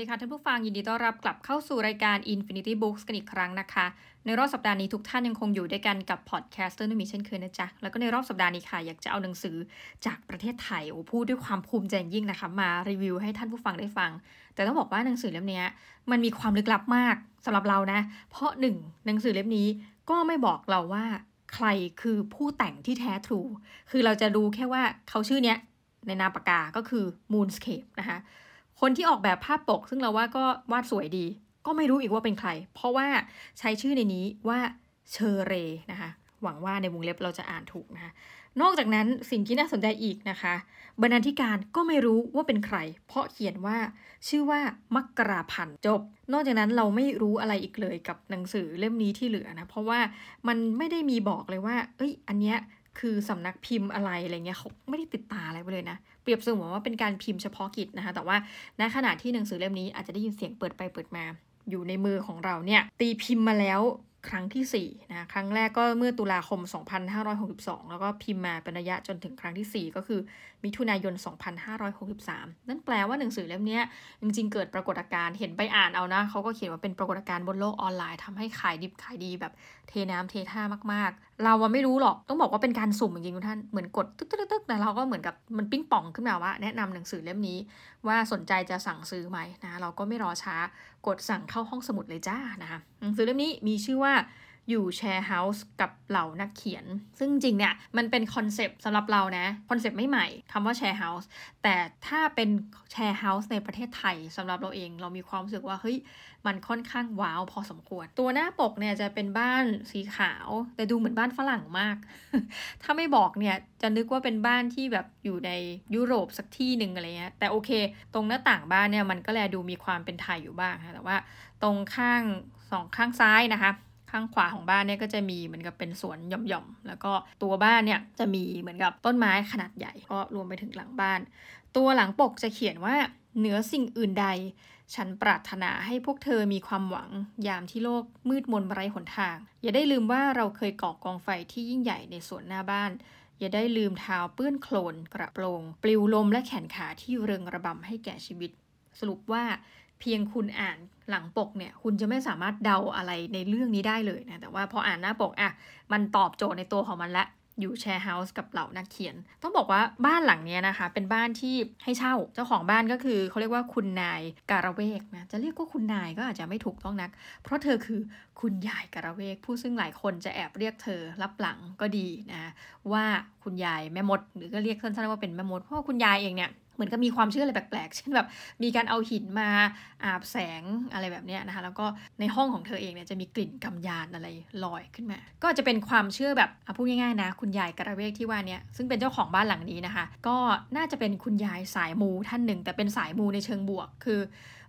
ดีค่ะท่านผู้ฟังยินดีต้อนรับกลับเข้าสู่รายการ Infinity Books กันอีกครั้งนะคะ ในรอบสัปดาห์นี้ทุกท่านยังคงอยู่ด้วยกันกับพอดแคสต์เตอร์นุ่มีเช่นเคยนะจ๊ะ แล้วก็ในรอบสัปดาห์นี้ค่ะอยากจะเอาหนังสือจากประเทศไทยโอ้พูดด้วยความภูมิใจยิ่งนะคะมารีวิวให้ท่านผู้ฟังได้ฟัง แต่ต้องบอกว่าหนังสือเล่มนี้มันมีความลึกลับมากสำหรับเรานะ เพราะหนึ่งหนังสือเล่มนี้ก็ไม่บอกเราว่า ใครคือผู้แต่งที่แท้ทรูคือเราจะดูแค่ว่าเขาชื่อเนี้ยในนามปากกาก็คือ Moonscape นะคะ คนที่ออกแบบภาพปก ซึ่งเราว่าก็วาดสวยดี ก็ไม่รู้อีกว่าเป็นใคร เพราะว่าใช้ชื่อในนี้ว่าเชอเรนะคะหวังว่าในวงเล็บเราจะอ่านถูกนะคะนอกจากนั้นสิ่งที่น่าสนใจอีกนะคะ บรรณาธิการก็ไม่รู้ว่าเป็นใคร เพราะเขียนว่าชื่อว่ามักกราพันจบ นอกจากนั้นเราไม่รู้อะไรอีกเลยกับหนังสือเล่มนี้ที่เหลือนะ เพราะว่ามันไม่ได้มีบอกเลยว่า เอ้ย อันเนี้ย คือสำนักพิมพ์อะไรอะไรเงี้ยเขาไม่ได้ติดตาอะไรไปเลยนะ เปรียบเสมือนว่าเป็นการพิมพ์เฉพาะกิจนะคะ แต่ว่าณขณะที่หนังสือเล่มนี้อาจจะได้ยินเสียงเปิดไปเปิดมา อยู่ในมือของเราเนี่ยตีพิมพ์มาแล้ว ครั้งที่ 4 นะ ครั้งแรกก็เมื่อตุลาคม 2562 แล้วก็พิมพ์มาเป็นระยะจนถึงครั้งที่ 4 ก็คือมิถุนายน 2563 นั่นแปลว่าหนังสือเล่มนี้จริงๆ เกิดปรากฏการณ์เห็นไปอ่านเอานะเขาก็เขียนว่าเป็นปรากฏการณ์บนโลกออนไลน์ทำให้ขายดิบขายดีแบบเทน้ำเทท่ามากๆ เราไม่รู้หรอกต้องบอกว่าเป็นการสุ่มจริงๆทุกท่านเหมือนกดตึ๊กตึ๊กตึ๊กแต่เราก็เหมือนกับมันปิ้งป่องขึ้นมาว่า แนะนำหนังสือเล่มนี้ว่าสนใจจะสั่งซื้อไหมนะเราก็ไม่รอช้า กดสั่งเข้าห้องสมุดเลยจ้านะคะหนังสือเล่มนี้มีชื่อว่า อยู่ share house กับเหล่านักเขียน ซึ่งจริงเนี่ย มันเป็น concept สำหรับเรานะ concept ไม่ใหม่คำว่า share house แต่ถ้าเป็น share house ในประเทศไทยสำหรับเราเองเรามีความรู้สึกว่า เฮ้ย มันค่อนข้างว้าวพอสมควร ตัวหน้าปกเนี่ยจะเป็นบ้านสีขาว แต่ดูเหมือนบ้านฝรั่งมาก ถ้าไม่บอกเนี่ย จะนึกว่าเป็นบ้านที่แบบอยู่ในยุโรปสักที่หนึ่งอะไรเงี้ยแต่โอเค ตรงหน้าต่างบ้านเนี่ยมันก็แลดูมีความเป็นไทยอยู่บ้างค่ะแต่ว่า ตรงข้างสองข้างซ้ายนะคะ ข้างขวาของบ้านเนี่ยก็จะมีเหมือนกับเป็นสวนหย่อมๆ แล้วก็ตัวบ้านเนี่ยจะมีเหมือนกับต้นไม้ขนาดใหญ่ก็รวมไปถึงหลังบ้าน ตัวหลังปกจะเขียนว่าเหนือสิ่งอื่นใด ฉันปรารถนาให้พวกเธอมีความหวัง ยามที่โลกมืดมนไร้หนทาง อย่าได้ลืมว่าเราเคยก่อกองไฟที่ยิ่งใหญ่ในสวนหน้าบ้าน อย่าได้ลืมเท้าเปื้อนโคลนกระโปรง ปลิวลมและแขนขาที่เริงระบำให้แก่ชีวิต สรุปว่าเพียงคุณอ่าน หลังปกเนี่ยคุณจะไม่สามารถเดาอะไรในเรื่องนี้ได้เลยนะ แต่ว่าพออ่านหน้าปกอะมันตอบโจทย์ในตัวของมันละอยู่แชร์เฮาส์กับเหล่านักเขียน ต้องบอกว่าบ้านหลังนี้นะคะ เป็นบ้านที่ให้เช่าเจ้าของบ้านก็คือเขาเรียกว่าคุณนายการะเวกนะจะเรียกว่าคุณนายก็อาจจะไม่ถูกต้องนัก เพราะเธอคือคุณยายการะเวก ผู้ซึ่งหลายคนจะแอบเรียกเธอรับหลังก็ดีนะว่าคุณยายแม่มด หรือก็เรียกสั้นๆว่าเป็นแม่มดเพราะว่าคุณยายเองเนี่ย เหมือนกับมีความเชื่ออะไรแปลกๆ เช่นแบบมีการเอาหินมาอาบแสงอะไรแบบนี้นะคะ แล้วก็ในห้องของเธอเองเนี่ยจะมีกลิ่นกำยานอะไรลอยขึ้นมา ก็จะเป็นความเชื่อแบบพูดง่ายๆนะ คุณยายกระเวกที่ว่าเนี่ยซึ่งเป็นเจ้าของบ้านหลังนี้นะคะ ก็น่าจะเป็นคุณยายสายมูท่านหนึ่ง แต่เป็นสายมูในเชิงบวก คือ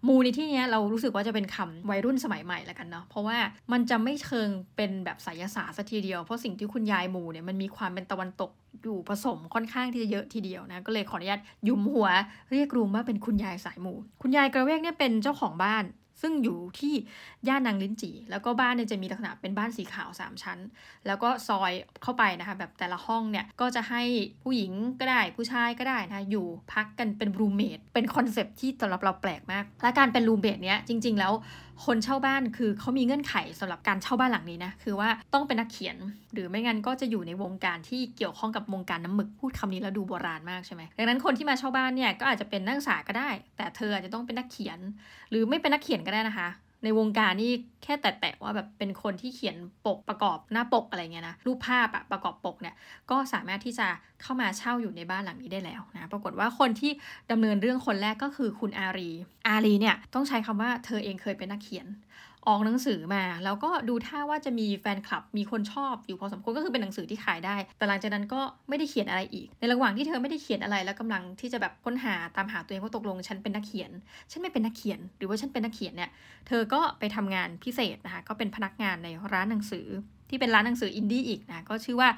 มูในที่นี้เรารู้สึกว่าจะเป็นคำวัยรุ่นสมัยใหม่ละกันเนาะเพราะว่ามันจะไม่เชิงเป็นแบบไสยศาสตร์สัทีเดียว เพราะสิ่งที่คุณยายมูเนี่ยมันมีความเป็นตะวันตกอยู่ผสมค่อนข้างที่จะเยอะทีเดียวนะก็เลยขออนุญาตยุมหัวเรียกรูมว่าเป็นคุณยายสายมู คุณยายกระเวกเนี่ยเป็นเจ้าของบ้าน ซึ่งอยู่ที่ย่านนางลิ้นจี่ แล้วก็บ้านเนี่ยจะมีลักษณะเป็นบ้านสีขาว 3 ชั้น แล้วก็ซอยเข้าไปนะคะ แบบแต่ละห้องเนี่ยก็จะให้ผู้หญิงก็ได้ผู้ชายก็ได้นะอยู่พักกันเป็นรูเมทเป็นคอนเซปที่สำหรับเราแปลกมาก และการเป็นรูเมทเนี้ยจริง ๆ แล้ว คนเช่าบ้านคือเขามีเงื่อนไขสำหรับการเช่าบ้านหลังนี้นะคือว่าต้องเป็นนักเขียน หรือไม่งั้นก็จะอยู่ในวงการที่เกี่ยวข้องกับวงการน้ำหมึกพูดคำนี้แล้วดูโบราณมากใช่ไหมดังนั้นคนที่มาเช่าบ้านเนี่ยก็อาจจะเป็นนักศึกษาก็ได้ แต่เธออาจจะต้องเป็นนักเขียน หรือไม่เป็นนักเขียนก็ได้นะคะ ในวงการนี่แค่แตะๆว่าแบบเป็นคนที่เขียนปกประกอบหน้าปกอะไรเงี้ยนะรูปภาพอะประกอบปกเนี่ยก็สามารถที่จะเข้ามาเช่าอยู่ในบ้านหลังนี้ได้แล้วนะปรากฏว่าคนที่ดำเนินเรื่องคนแรกก็คือคุณอารี อารีเนี่ยต้องใช้คำว่าเธอเองเคยเป็นนักเขียน ออกหนังสือมา แล้วก็ดูท่าว่าจะมีแฟนคลับมีคนชอบอยู่พอสมควรก็คือเป็นหนังสือที่ขายได้ แต่หลังจากนั้นก็ไม่ได้เขียนอะไรอีก ในระหว่างที่เธอไม่ได้เขียนอะไรแล้วกำลังที่จะแบบค้นหาตามหาตัวเองว่าตกลงฉันเป็นนักเขียน ฉันไม่เป็นนักเขียน หรือว่าฉันเป็นนักเขียนเนี่ยเธอก็ไปทำงานพิเศษนะคะก็เป็นพนักงานในร้านหนังสือที่เป็นร้านหนังสืออินดี้อีกนะก็ชื่อว่า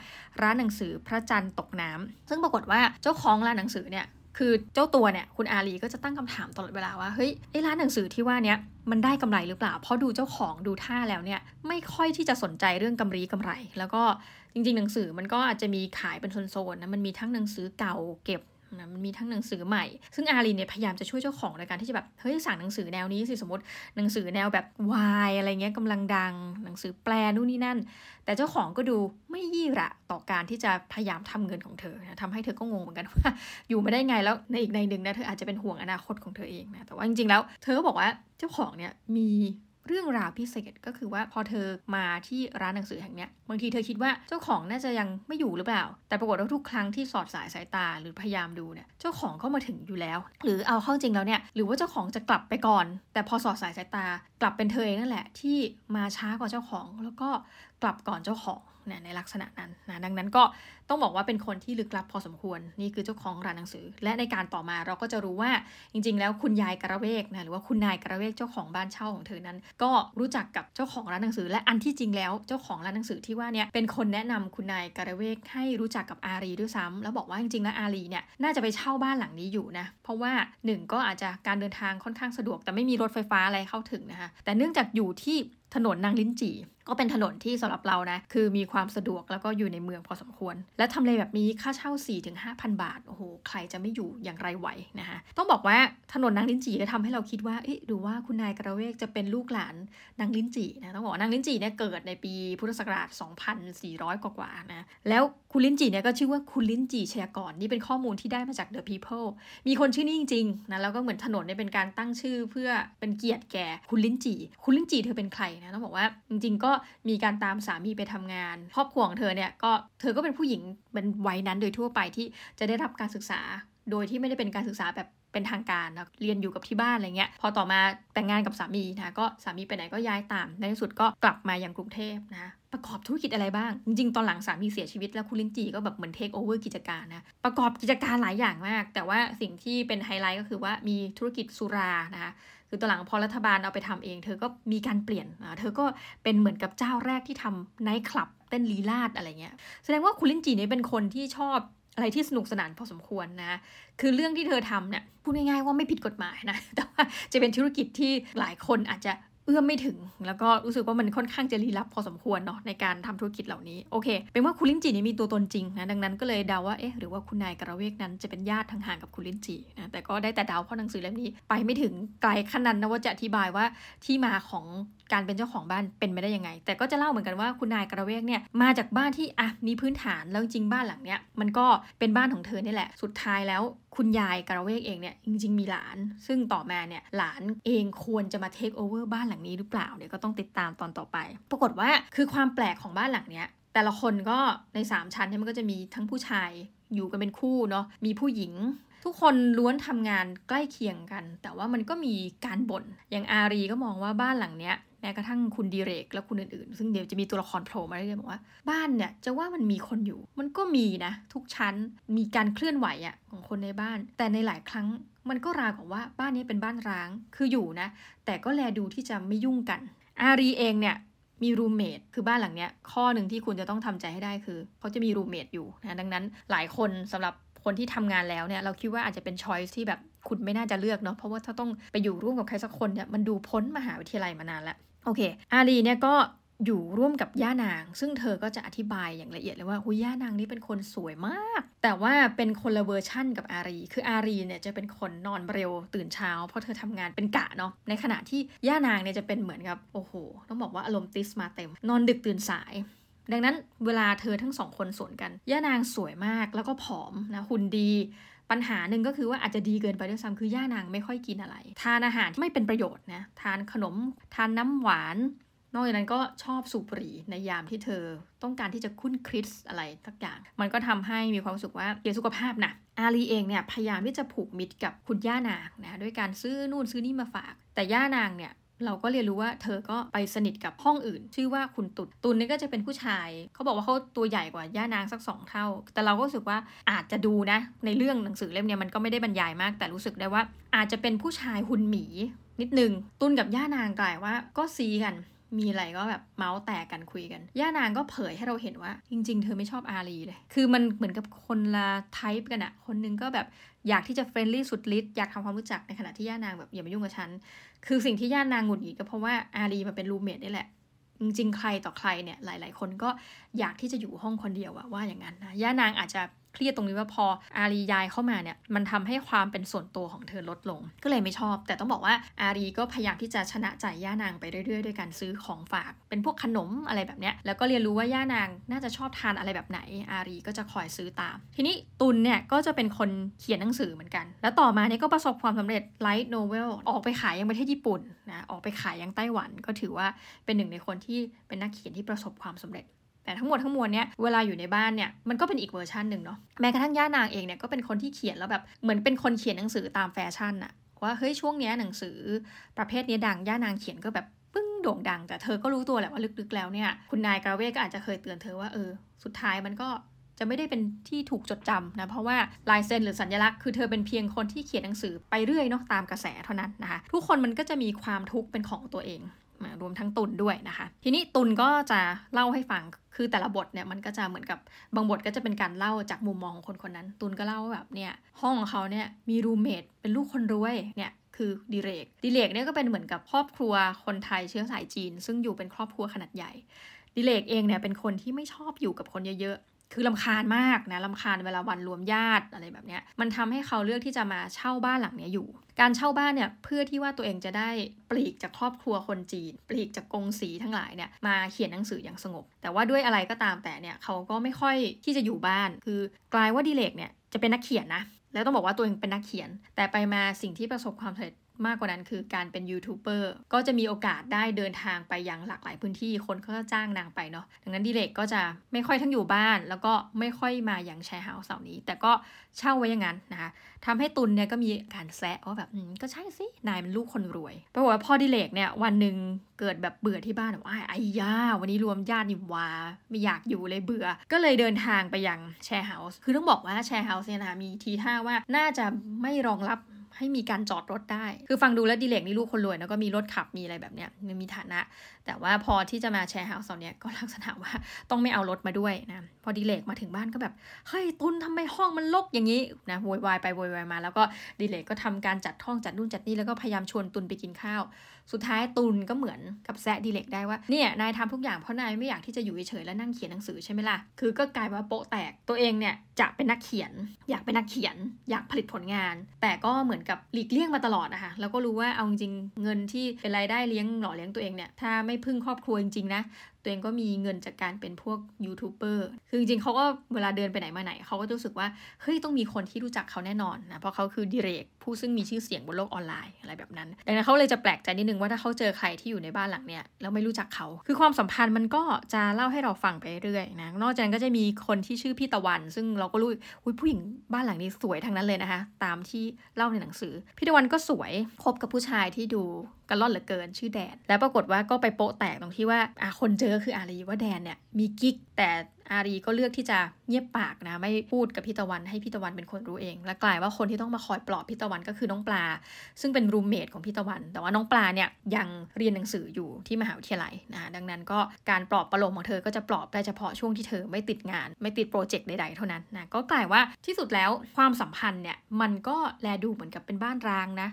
ร้านหนังสือพระจันทร์ตกน้ำซึ่งปรากฏว่าเจ้าของร้านหนังสือเนี่ย คือเจ้าตัวเนี่ยคุณอาลีก็จะตั้งคำถามตลอดเวลาว่าเฮ้ยไอ้ร้านหนังสือที่ว่าเนี้ยมันได้กำไรหรือเปล่า เพราะดูเจ้าของดูท่าแล้วเนี่ยไม่ค่อยที่จะสนใจเรื่องกำไรกำไร แล้วก็จริงๆ หนังสือมันก็อาจจะมีขายเป็นโซนๆนะมันมีทั้งหนังสือเก่าเก็บ นะมันมีทั้งหนังสือใหม่ ซึ่งอารีเนี่ยพยายามจะช่วยเจ้าของในการที่จะแบบเฮ้ยสั่งหนังสือแนวนี้สิสมมติหนังสือแนวแบบวายอะไรเงี้ยกำลังดัง หนังสือแปลนู่นนี่นั่น แต่เจ้าของก็ดูไม่ยี่ระต่อการที่จะพยายามทำเงินของเธอนะทำให้เธอก็งงเหมือนกันว่าอยู่ไม่ได้ไงแล้วในอีกในหนึ่งนะเธออาจจะเป็นห่วงอนาคตของเธอเองนะแต่ว่าจริงๆแล้ว เธอก็บอกว่าเจ้าของเนี่ยมี เรื่องราวพิเศษก็คือว่าพอเธอมาที่ร้านหนังสือแห่งนี้บางทีเธอคิดว่าเจ้าของน่าจะยังไม่อยู่หรือเปล่า แต่ปรากฏว่าทุกครั้งที่สอดสายสายตาหรือพยายามดูเนี่ยเจ้าของก็มาถึงอยู่แล้ว หรือเอาเข้าจริงแล้วเนี่ยหรือว่าเจ้าของจะกลับไปก่อน แต่พอสอดสายสายตากลับเป็นเธอเองนั่นแหละ ที่มาช้ากว่าเจ้าของแล้วก็กลับก่อนเจ้าของเนี่ยในลักษณะนั้นนะดังนั้นก็ ต้องบอกว่าเป็นคนที่ลึกลับพอสมควรนี่คือเจ้าของร้านหนังสือ และในการต่อมาเราก็จะรู้ว่าจริง ๆ แล้วคุณยายกระเวกนะหรือว่าคุณนายกระเวกเจ้าของบ้านเช่าของเธอนั้น ก็รู้จักกับเจ้าของร้านหนังสือ และอันที่จริงแล้วเจ้าของร้านหนังสือที่ว่าเนี่ยเป็นคนแนะนำคุณนายกระเวกให้รู้จักกับอารีด้วยซ้ำแล้วบอกว่าจริงๆแล้วอารีเนี่ยน่าจะไปเช่าบ้านหลังนี้อยู่นะเพราะว่าหนึ่งก็อาจจะการเดินทางค่อนข้างสะดวก แต่ไม่มีรถไฟฟ้าอะไรเข้าถึงนะคะแต่เนื่องจากอยู่ที่ถนนนางลิ้นจี่ก็เป็นถนนที่สำหรับเรานะคือมีความสะดวกแล้วก็อยู่ในเมืองพอสมควรและทำเลแบบนี้ค่าเช่า 4-5,000 บาท โอ้โห ใครจะไม่อยู่อย่างไรไหวนะคะ ต้องบอกว่าถนนนางลิ้นจี่ก็ทำให้เราคิดว่า เอ๊ะดูว่าคุณนายกระเวกจะเป็นลูกหลานนางลิ้นจี่นะต้องบอกนางลิ้นจี่เนี่ยเกิดในปีพุทธศักราช 2,400 กว่าๆนะ แล้วคุณลิ้นจี่เนี่ยก็ชื่อว่าคุณลิ้นจี่ชยากรนี่เป็นข้อมูลที่ได้มาจาก The People มีคนชื่อนี้จริงๆนะ แล้วก็เหมือนถนนเนี่ยเป็นการตั้งชื่อเพื่อเป็นเกียรติแก่คุณลิ้นจี่ คุณลิ้นจี่เธอเป็นใครนะ ต้องบอกว่าจริงๆ ก็มีการตามสามีไปทำงาน ครอบครัวของเธอเนี่ยก็เธอก็เป็นผู้หญิงเป็นวัยนั้นโดยทั่วไปที่จะได้รับการศึกษา โดยที่ไม่ได้เป็นการศึกษาแบบเป็นทางการนะเรียนอยู่กับที่บ้านอะไรเงี้ย พอต่อมาแต่งงานกับสามีนะก็สามีไปไหนก็ย้ายตาม ในที่สุดก็กลับมาอย่างกรุงเทพนะประกอบธุรกิจอะไรบ้าง จริงๆ ตอนหลังสามีเสียชีวิตแล้วคุณลินจีก็แบบเหมือนเทคโอเวอร์กิจการนะ ประกอบกิจการหลายอย่างมาก แต่ว่าสิ่งที่เป็นไฮไลท์ก็คือว่ามีธุรกิจสุรานะคะคือตอนหลังพอรัฐบาลเอาไปทำเอง เธอก็มีการเปลี่ยนนะเธอก็เป็นเหมือนกับเจ้าแรกที่ทำไนท์คลับ เต้นลีลาดอะไรเงี้ย แสดงว่าคุณลินจีนี่เป็นคนที่ชอบอะไรที่สนุกสนานพอสมควรนะ คือเรื่องที่เธอทำเนี่ยพูดง่ายๆว่าไม่ผิดกฎหมายนะ แต่ว่าจะเป็นธุรกิจที่หลายคนอาจจะ เอื้อมไม่ถึง แล้วก็รู้สึกว่ามันค่อนข้างจะลี้ลับพอสมควรเนาะในการทำธุรกิจเหล่านี้โอเค เป็นว่าคุณลินจีนี่มีตัวตนจริงนะดังนั้นก็เลยเดาว่าเอ๊ะหรือว่าคุณนายกระเวกนั้นจะเป็นญาติทางห่างกับคุณลินจีนะแต่ก็ได้แต่เดาเพราะหนังสือเล่มนี้ ไปไม่ถึงไกลขนาดนนะว่าจะอธิบายว่าที่มาของการเป็นเจ้าของบ้านเป็นไม่ได้ยังไง แต่ก็จะเล่าเหมือนกันว่าคุณนายกระเวกเนี่ยมาจากบ้านที่อะมีพื้นฐานแล้วจริงบ้านหลังเนี้ยมันก็เป็นบ้านของเธอเนี่แหละ สุดท้ายแล้ว คุณยายกระเวกเองเนี่ยจริง ๆ มีหลาน ซึ่งต่อมาเนี่ยหลานเองควรจะมาเทคโอเวอร์บ้านหลังนี้หรือเปล่าเนี่ยก็ต้องติดตามตอนต่อไป ปรากฏว่าคือความแปลกของบ้านหลังเนี้ยแต่ละคนก็ใน 3 ชั้นเนี่ยมันก็จะมีทั้งผู้ชายอยู่กันเป็นคู่เนาะมีผู้หญิงทุกคนล้วนทำงานใกล้เคียงกัน แต่ว่ามันก็มีการบน่นอย่างอารีก็มองว่าบ้านหลังเนี้ย แม้กระทั่งคุณดีเรกและคุณอื่นๆ ซึ่งเดี๋ยวจะมีตัวละครโผล่มาเรื่อยๆบอกว่า บ้านเนี่ยจะว่ามันมีคนอยู่ มันก็มีนะ ทุกชั้นมีการเคลื่อนไหวอะของคนในบ้าน แต่ในหลายครั้งมันก็ราวกับว่าบ้านนี้เป็นบ้านร้างคืออยู่นะ แต่ก็แลดูที่จะไม่ยุ่งกัน อารีเองเนี่ยมีรูมเมทคือบ้านหลังเนี้ยข้อหนึ่งที่คุณจะต้องทำใจให้ได้คือเขาจะมีรูมเมทอยู่นะดังนั้นหลายคนสำหรับคนที่ทำงานแล้วเนี่ยเราคิดว่าอาจจะเป็นช้อยส์ที่แบบคุณไม่น่าจะเลือกเนาะเพราะว่าถ้าต้องไปอยู่ร่วมกับใครสักคนเนี่ยมันดูพ้นมหาวิทยาลัยมานานแล้ว โอเค อารีเนี่ยก็อยู่ร่วมกับย่านาง ซึ่งเธอก็จะอธิบายอย่างละเอียดเลยว่าหุยย่านางนี่เป็นคนสวยมาก แต่ว่าเป็นคนละเวอร์ชั่นกับอารี คืออารีเนี่ยจะเป็นคนนอนเร็วตื่นเช้า เพราะเธอทำงานเป็นกะเนาะ ในขณะที่ย่านางเนี่ยจะเป็นเหมือนกับโอ้โห ต้องบอกว่าอารมณ์ติสมาเต็ม นอนดึกตื่นสาย ดังนั้นเวลาเธอทั้งสองคนสวนกัน ย่านางสวยมากแล้วก็ผอมนะหุ่นดี ปัญหาหนึ่งก็คือว่าอาจจะดีเกินไปด้วยซ้ำคือย่านางไม่ค่อยกินอะไร ทานอาหารที่ไม่เป็นประโยชน์นะทานขนมทานน้ำหวาน นอกจากนั้นก็ชอบสูบบุหรี่ในยามที่เธอต้องการที่จะคุ้นคริสอะไรสักอย่าง มันก็ทำให้มีความสึกว่าเกี่ยสุขภาพนะอาลีเองเนี่ยพยายามที่จะผูกมิตรกับคุณย่านางนะด้วยการซื้อนู่นซื้อนี่มาฝาก แต่ย่านางเนี่ย เราก็เรียนรู้ว่าเธอก็ไปสนิทกับห้องอื่น ชื่อว่าคุณตุดตุนนี่ก็จะเป็นผู้ชาย เขาบอกว่าเขาตัวใหญ่กว่าย่านางสักสองเท่า แต่เราก็รู้สึกว่าอาจจะดูนะ ในเรื่องหนังสือเล่มนี้มันก็ไม่ได้บรรยายมาก แต่รู้สึกได้ว่าอาจจะเป็นผู้ชายหุ่นหมีนิดนึงตุนกับย่านางกลายว่าก็ซีกัน มีอะไรก็แบบเมาส์แตกกันคุยกัน ย่านางก็เผยให้เราเห็นว่า จริง ๆ เธอไม่ชอบอารีเลย คือมันเหมือนกับคนละไทป์กันอะคนนึงก็แบบอยากที่จะ friendly สุดฤทธิ์อยากทำความรู้จักในขณะที่ย่านางแบบอย่ามายุ่งกับฉัน คือสิ่งที่ย่านางหงุดหงิดก็เพราะว่าอารีมาเป็น roommate นี่แหละจริงๆใครต่อใครเนี่ยหลาย ๆ คนก็อยากที่จะอยู่ห้องคนเดียวอะว่าอย่างนั้นนะย่านางอาจจะ เครียดตรงนี้ว่าพออารีย้ายเข้ามาเนี่ยมันทำให้ความเป็นส่วนตัวของเธอลดลง ก็เลยไม่ชอบ แต่ต้องบอกว่าอารีก็พยายามที่จะชนะใจย่านางไปเรื่อยๆด้วยการซื้อของฝาก เป็นพวกขนมอะไรแบบเนี้ยแล้วก็เรียนรู้ว่าย่านางน่าจะชอบทานอะไรแบบไหน อารีก็จะคอยซื้อตาม ทีนี้ตุนเนี่ยก็จะเป็นคนเขียนหนังสือเหมือนกัน แล้วต่อมาเนี่ยก็ประสบความสำเร็จ light novel ออกไปขายยังประเทศญี่ปุ่นนะออกไปขายยังไต้หวันก็ถือว่าเป็นหนึ่งในคนที่เป็นนักเขียนที่ประสบความสำเร็จ แต่ทั้งหมดทั้งมวลเนี่ยเวลาอยู่ในบ้านเนี่ยมันก็เป็นอีกเวอร์ชันหนึ่งเนาะแม้กระทั่งย่านางเองเนี่ยก็เป็นคนที่เขียนแล้วแบบเหมือนเป็นคนเขียนหนังสือตามแฟชั่นอะว่าเฮ้ยช่วงเนี้ยหนังสือประเภทนี้ดังย่านางเขียนก็แบบปึ้งโด่งดัง แต่เธอก็รู้ตัวแหละว่าลึกๆ แล้วเนี่ยคุณนายกราเวก็อาจจะเคยเตือนเธอว่าเออสุดท้ายมันก็จะไม่ได้เป็นที่ถูกจดจำนะ เพราะว่าลายเซ็นหรือสัญลักษณ์คือเธอเป็นเพียงคนที่เขียนหนังสือไปเรื่อยเนาะตามกระแสเท่านั้นนะคะทุกคนมันก็จะมีความทุกข์เป็นของตัวเอง รวมทั้งตุนด้วยนะคะ ทีนี้ตุนก็จะเล่าให้ฟังคือแต่ละบทเนี่ยมันก็จะเหมือนกับบางบทก็จะเป็นการเล่าจากมุมมองของคนคนนั้น ตุนก็เล่าว่าแบบเนี่ยห้องของเขาเนี่ยมีรูเมทเป็นลูกคนรวยเนี่ยคือดิเรกดิเรกเนี่ยก็เป็นเหมือนกับครอบครัวคนไทยเชื้อสายจีน ซึ่งอยู่เป็นครอบครัวขนาดใหญ่ดิเลกเองเนี่ยเป็นคนที่ไม่ชอบอยู่กับคนเยอะ คือลำคาญมากนะลำคาญเวลาวันรวมญาติอะไรแบบเนี้ยมันทำให้เขาเลือกที่จะมาเช่าบ้านหลังนี้อยู่ การเช่าบ้านเนี่ยเพื่อที่ว่าตัวเองจะได้ปลีกจากครอบครัวคนจีน ปลีกจากกงสีทั้งหลายเนี่ยมาเขียนหนังสืออย่างสงบ แต่ว่าด้วยอะไรก็ตามแต่เนี่ยเขาก็ไม่ค่อยที่จะอยู่บ้าน คือกลายว่าดิเลกเนี่ยจะเป็นนักเขียนนะแล้วต้องบอกว่าตัวเองเป็นนักเขียน แต่ไปมาสิ่งที่ประสบความสำเร็จ มากกว่านั้นคือการเป็นยูทูบเบอร์ก็จะมีโอกาสได้เดินทางไปยังหลากหลายพื้นที่คนก็จ้างนางไปเนาะดังนั้นดิเลกก็จะไม่ค่อยทั้งอยู่บ้าน แล้วก็ไม่ค่อยมาอย่าง share house เสานี้ แต่ก็เช่าไว้อย่างนั้นนะคะทำให้ตุนเนี่ยก็มีการแซะว่าแบบก็ใช่สินายเป็นลูกคนรวยปรากฏว่าพ่อดิเลกเนี่ยวันหนึ่งเกิดแบบเบื่อที่บ้านว่าไอ้ย่าวันนี้รวมญาตินี่วาไม่อยากอยู่เลยเบื่อ ก็เลยเดินทางไปยัง share house คือต้องบอกว่า share house เนี่ยนะมีทีท่าว่าน่าจะไม่รองรับ ให้มีการจอดรถได้ คือฟังดูแล้วดิเลกนี่ลูกคนรวยแล้วก็มีรถขับมีอะไรแบบเนี้ยมันมีฐานะ แต่ว่าพอที่จะมาแชร์เฮาส์ตอนเนี้ยก็ลักษณะว่าต้องไม่เอารถมาด้วยนะ พอดิเลกมาถึงบ้านก็แบบเฮ้ยตุนทำไมห้องมันลกอย่างนี้นะโวยวายไปโวยวายมา แล้วก็ดิเลกก็ทำการจัดห้องจัดนู่นจัดนี่แล้วก็พยายามชวนตุนไปกินข้าวสุดท้ายตุนก็เหมือนกับแซะดีเล็กได้ว่าเนี่ยนายทำทุกอย่างเพราะนายไม่อยากที่จะอยู่เฉยๆแล้วนั่งเขียนหนังสือใช่ไหมล่ะคือก็กลายว่าโปะแตกตัวเองเนี่ยจะเป็นนักเขียน อยากเป็นนักเขียน อยากผลิตผลงาน แต่ก็เหมือนกับหลีกเลี่ยงมาตลอดนะคะแล้วก็รู้ว่าเอาจริงเงินที่เป็นรายได้เลี้ยงหล่อเลี้ยงตัวเองเนี่ยถ้าไม่พึ่งครอบครัวจริงๆนะตัวเองก็มีเงินจากการเป็นพวกยูทูบเบอร์คือจริงๆเขาก็เวลาเดินไปไหนมาไหนเขาก็รู้สึกว่า เฮ้ย ต้องมีคนที่รู้จักเขาแน่นอนนะ เพราะเขาคือดิเรกผู้ซึ่งมีชื่อเสียงบนโลกออนไลน์อะไรแบบนั้น ดังนั้นเขาเลยจะแปลกใจนิดนึงว่าถ้าเขาเจอใครที่อยู่ในบ้านหลังเนี้ยแล้วไม่รู้จักเขา คือความสัมพันธ์มันก็จะเล่าให้เราฟังไปเรื่อยนะ นอกจากนั้นก็จะมีคนที่ชื่อพี่ตะวัน ซึ่งเราก็รู้อุ้ยผู้หญิงบ้านหลังนี้สวยทั้งนั้นเลยนะคะ ตามที่เล่าในหนังสือ พี่ตะวันก็สวยคบกับผู้ชายที่ดูกันล่อนเหลือเกินชื่อแดน แล้วปรากฏว่าก็ไปโปะแตกตรงที่ว่าอะคนเจอคืออารีว่าแดนเนี่ยมีกิ๊กแต่อารีก็เลือกที่จะเงียบปากนะไม่พูดกับพี่ตะวันให้พี่ตะวันเป็นคนรู้เอง และกลายว่าคนที่ต้องมาคอยปลอบพี่ตะวันก็คือน้องปลา ซึ่งเป็นรูมเมทของพี่ตะวัน แต่ว่าน้องปลาเนี่ยยังเรียนหนังสืออยู่ที่มหาวิทยาลัยนะดังนั้นก็การปลอบประโลมของเธอก็จะปลอบได้เฉพาะช่วงที่เธอไม่ติดงาน ไม่ติดโปรเจกต์ใดๆเท่านั้นนะก็กลายว่าที่สุดแล้วความสัมพันธ์เนี่ยมันก็แลดูเหมือนกับเป็นบ้านร้างนะ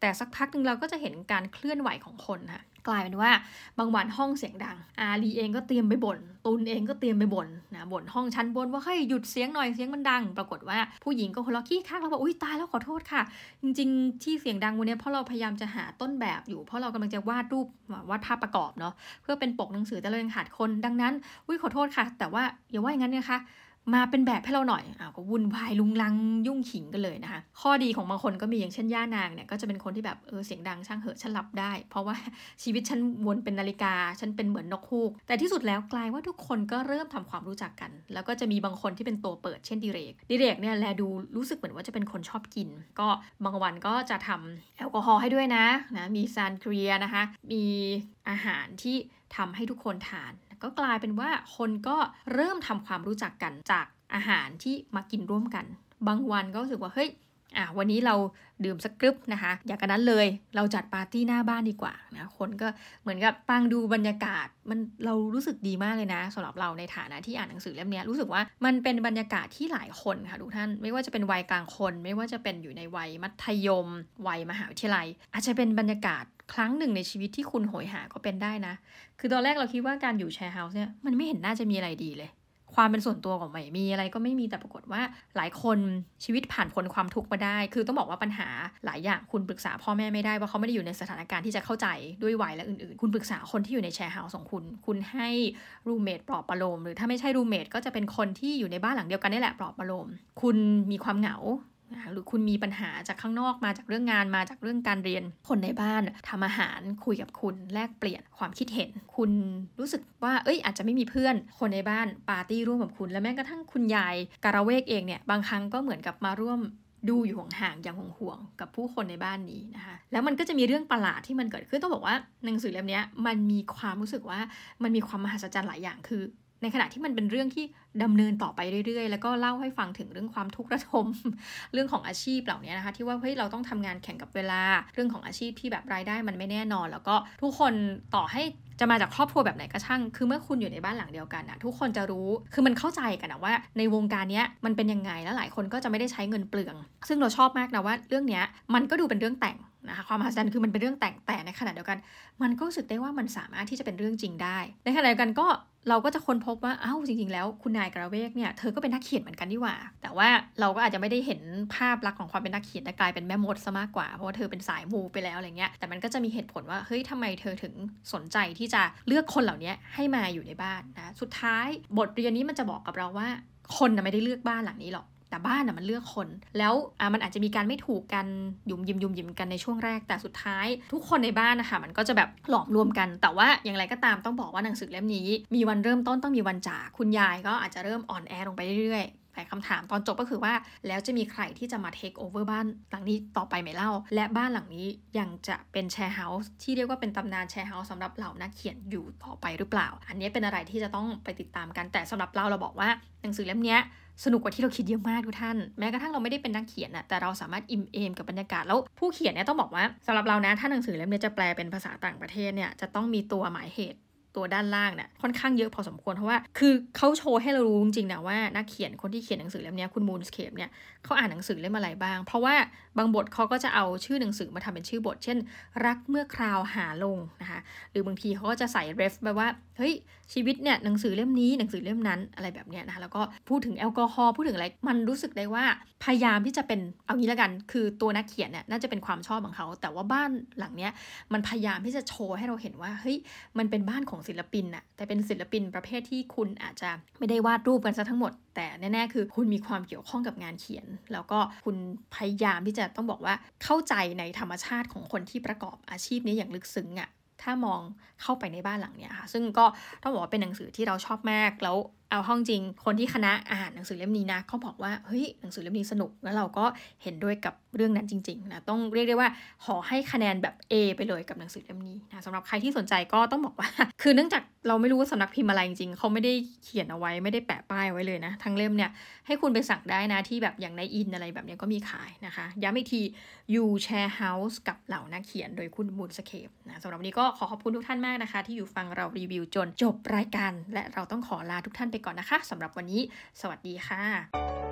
แต่สักพักหนึ่งเราก็จะเห็นการเคลื่อนไหวของคนค่ะ กลายเป็นว่าบางวันห้องเสียงดัง อาลีเองก็เตรียมไปบน่นตุนเองก็เตรียมไปบ่นนะบ่นห้องชั้นบนว่าเฮ้ยหยุดเสียงหน่อยเสียงมันดัง ปรากฏว่าผู้หญิงก็คนละขี้ข้างแล้วบอกอุ้ยตายแล้วขอโทษค่ะ จริง ๆ ที่เสียงดังวันนี้เพราะเราพยายามจะหาต้นแบบอยู่ เพราะเรากำลังจะวาดรูปวาดภาพประกอบเนาะเพื่อเป็นปกหนังสือแต่เรายังขาดคนดังนั้นอุ้ยขอโทษค่ะ แต่ว่าอย่าว่าอย่างนั้นนะคะ มาเป็นแบบให้เราหน่อยอ้าวก็วุ่นวายลุงลังยุ่งขิงกันเลยนะคะ ข้อดีของบางคนก็มีอย่างเช่นย่านางเนี่ยก็จะเป็นคนที่แบบเออเสียงดังช่างเหอะฉันหลับได้ เพราะว่าชีวิตฉันวนเป็นนาฬิกา ฉันเป็นเหมือนนกฮูก แต่ที่สุดแล้วกลายว่าทุกคนก็เริ่มทำความรู้จักกัน แล้วก็จะมีบางคนที่เป็นตัวเปิดเช่นดิเรก ดิเรกเนี่ยแลดูรู้สึกเหมือนว่าจะเป็นคนชอบกิน ก็บางวันก็จะทำแอลกอฮอล์ให้ด้วยนะนะมีซานเกรียนะคะมีอาหารที่ทำให้ทุกคนทาน ก็กลายเป็นว่าคนก็เริ่มทำความรู้จักกันจากอาหารที่มากินร่วมกัน บางวันก็รู้สึกว่าเฮ้ยอะวันนี้เราดื่มสักกรึปนะคะ อย่ากกันนั้นเลยเราจัดปาร์ตี้หน้าบ้านดีกว่านะคนก็เหมือนกับปังดูบรรยากาศมันเรารู้สึกดีมากเลยนะสำหรับเราในฐานะที่อ่านหนังสือเล่มนี้รู้สึกว่ามันเป็นบรรยากาศที่หลายคนค่ะทุกท่าน ไม่ว่าจะเป็นวัยกลางคน ไม่ว่าจะเป็นอยู่ในวัยมัธยม วัยมหาวิทยาลัย อาจจะเป็นบรรยากาศ ครั้งหนึ่งในชีวิตที่คุณโหยหาก็เป็นได้นะ คือตอนแรกเราคิดว่าการอยู่ share house เนี่ยมันไม่เห็นน่าจะมีอะไรดีเลย ความเป็นส่วนตัวของใหม่มีอะไรก็ไม่มีแต่ปรากฏว่าหลายคนชีวิตผ่านพ้นความทุกข์มาได้ คือต้องบอกว่าปัญหาหลายอย่างคุณปรึกษาพ่อแม่ไม่ได้ว่าเขาไม่ได้อยู่ในสถานการณ์ที่จะเข้าใจด้วยวัยและอื่นๆ คุณปรึกษาคนที่อยู่ใน share house ของคุณ คุณให้ roommate ปลอบประโลมหรือถ้าไม่ใช่ roommate ก็จะเป็นคนที่อยู่ในบ้านหลังเดียวกันนี่แหละปลอบประโลม คุณมีความเหงา หรือคุณมีปัญหาจากข้างนอกมาจากเรื่องงานมาจากเรื่องการเรียนคนในบ้านทำอาหารคุยกับคุณแลกเปลี่ยนความคิดเห็น คุณรู้สึกว่าเอ้ยอาจจะไม่มีเพื่อนคนในบ้านปาร์ตี้ร่วมกับคุณ และแม้กระทั่งคุณยายการะเวกเองเนี่ยบางครั้งก็เหมือนกับมาร่วมดูอยู่ห่างๆอย่างห่วงๆกับผู้คนในบ้านนี้นะคะ แล้วมันก็จะมีเรื่องประหลาดที่มันเกิดขึ้นต้องบอกว่าหนังสือเล่มนี้มันมีความรู้สึกว่ามันมีความมหัศจรรย์หลายอย่างคือ ในขณะที่มันเป็นเรื่องที่ดำเนินต่อไปเรื่อยๆ แล้วก็เล่าให้ฟังถึงเรื่องความทุกข์ระทม เรื่องของอาชีพเหล่านี้นะคะ ที่ว่าเฮ้ยเราต้องทำงานแข่งกับเวลา เรื่องของอาชีพที่แบบรายได้มันไม่แน่นอน แล้วก็ทุกคนต่อให้จะมาจากครอบครัวแบบไหนก็ช่าง คือเมื่อคุณอยู่ในบ้านหลังเดียวกันอะทุกคนจะรู้ คือมันเข้าใจกันนะว่า ในวงการนี้มันเป็นยังไง แล้วหลายคนก็จะไม่ได้ใช้เงินเปลือง ซึ่งเราชอบมากนะว่าเรื่องนี้มันก็ดูเป็นเรื่องแต่งนะคะความมหัศจรรย์คือมันเป็นเรื่องแต่งแต่ในขณะเดียวกัน มันก็รู้สึกได้ว่ามันสามารถที่จะเป็นเรื่องจริงได้ ในขณะเดียวกันก็ เราก็จะค้นพบว่าอ้าวจริง ๆ แล้วคุณนายกระเวกเนี่ยเธอก็เป็นนักเขียนเหมือนกันดีกว่า แต่ว่าเราก็อาจจะไม่ได้เห็นภาพลักษณ์ของความเป็นนักเขียนแต่กลายเป็นแม่มดซะมากกว่าเพราะว่าเธอเป็นสายมูไปแล้วอะไรเงี้ยแต่มันก็จะมีเหตุผลว่าเฮ้ยทำไมเธอถึงสนใจที่จะเลือกคนเหล่านี้ให้มาอยู่ในบ้านนะสุดท้ายบทเรียนนี้มันจะบอกกับเราว่า คนนะไม่ได้เลือกบ้านหลังนี้หรอก แต่บ้านอะมันเลือกคน แล้วอะมันอาจจะมีการไม่ถูกกันยุ่มยิมยุ่มยิมกันในช่วงแรกแต่สุดท้าย ทุกคนในบ้านนะคะมันก็จะแบบหลอมรวมกัน แต่ว่าอย่างไรก็ตามต้องบอกว่าหนังสือเล่มนี้ มีวันเริ่มต้นต้องมีวันจากคุณยายก็อาจจะเริ่มอ่อนแอลงไปเรื่อย แต่คำถามตอนจบก็คือว่าแล้วจะมีใครที่จะมา take over บ้านหลังนี้ต่อไปไหมเล่า และบ้านหลังนี้ยังจะเป็น share house ที่เรียกว่าเป็นตำนาน share house สำหรับเหล่านักเขียนอยู่ต่อไปหรือเปล่า อันนี้เป็นอะไรที่จะต้องไปติดตามกันแต่สำหรับเราเราบอกว่าหนังสือเล่มนี้สนุกกว่าที่เราคิดเยอะมากทุกท่าน แม้กระทั่งเราไม่ได้เป็นนักเขียนอะแต่เราสามารถอิ่มเอมกับบรรยากาศแล้วผู้เขียนเนี่ยต้องบอกว่าสำหรับเรานะถ้าหนังสือเล่มนี้จะแปลเป็นภาษาต่างประเทศเนี่ยจะต้องมีตัวหมายเหตุ ตัวด้านล่างเนี่ยค่อนข้างเยอะพอสมควรเพราะว่า คือเขาโชว์ให้เรารู้จริงๆนะว่านักเขียนคนที่เขียนหนังสือเล่มนี้คุณมูนสเคปเนี่ยเขาอ่านหนังสือเล่มอะไรบ้าง เพราะว่าบางบทเขาก็จะเอาชื่อหนังสือมาทำเป็นชื่อบท เช่น รักเมื่อคราวหาลงนะคะ หรือบางทีเขาก็จะใส่เรฟแบบว่า เฮ้ย ชีวิตเนี่ยหนังสือเล่มนี้หนังสือเล่มนั้นอะไรแบบเนี้ยนะคะ แล้วก็พูดถึงแอลกอฮอล์พูดถึงอะไร มันรู้สึกได้ว่าพยายามที่จะเป็น เอางี้ล้วกัน คือตัวนักเขียนเนี่ยน่าจะเป็นความชอบของเขา แต่ว่าบ้านหลังเนี้ยมันพยายามที่จะโชว์ให้เราเห็นว่า เฮ้ย มันเป็นบ้านของศิลปินอะแต่เป็นศิลปินประเภทที่คุณอาจจะไม่ได้วาดรูปกันซะทั้งหมดแต่แน่ๆ คือคุณมีความเกี่ยวข้องกับงานเขียน แล้วก็คุณพยายามที่จะต้องบอกว่าเข้าใจในธรรมชาติของคนที่ประกอบอาชีพนี้อย่างลึกซึ้งอะ่ะถ้ามองเข้าไปในบ้านหลังเนี้ยค่ะ ซึ่งก็ต้องบอกว่าเป็นหนังสือที่เราชอบมากแล้ว เอาห้องจริง คนที่คณะอ่านหนังสือเล่มนี้นะเขาบอกว่าเฮ้ยหนังสือเล่มนี้สนุกแล้วเราก็เห็นด้วยกับเรื่องนั้นจริงๆนะต้องเรียกได้ว่าขอให้คะแนนแบบ A ไปเลยกับหนังสือเล่มนี้นะสำหรับใครที่สนใจก็ต้องบอกว่า คือเนื่องจากเราไม่รู้ว่าสำนักพิมพ์อะไรจริงๆเขาไม่ได้เขียนเอาไว้ไม่ได้แปะป้ายไว้เลยนะทั้งเล่มเนี่ยให้คุณไปสั่งได้นะที่แบบอย่างในอินอะไรแบบนี้ก็มีขายนะคะย้ำอีกที You Share House กับเหล่านักเขียนโดยคุณมูลสเคปนะสำหรับวันนี้ก็ขอขอบคุณทุกท่านมากนะคะ ที่อยู่ฟังเรารีวิวจนจบรายการ และเราต้องขอลาทุกท่านไปก่อนนะคะสำหรับวันนี้ สวัสดีค่ะ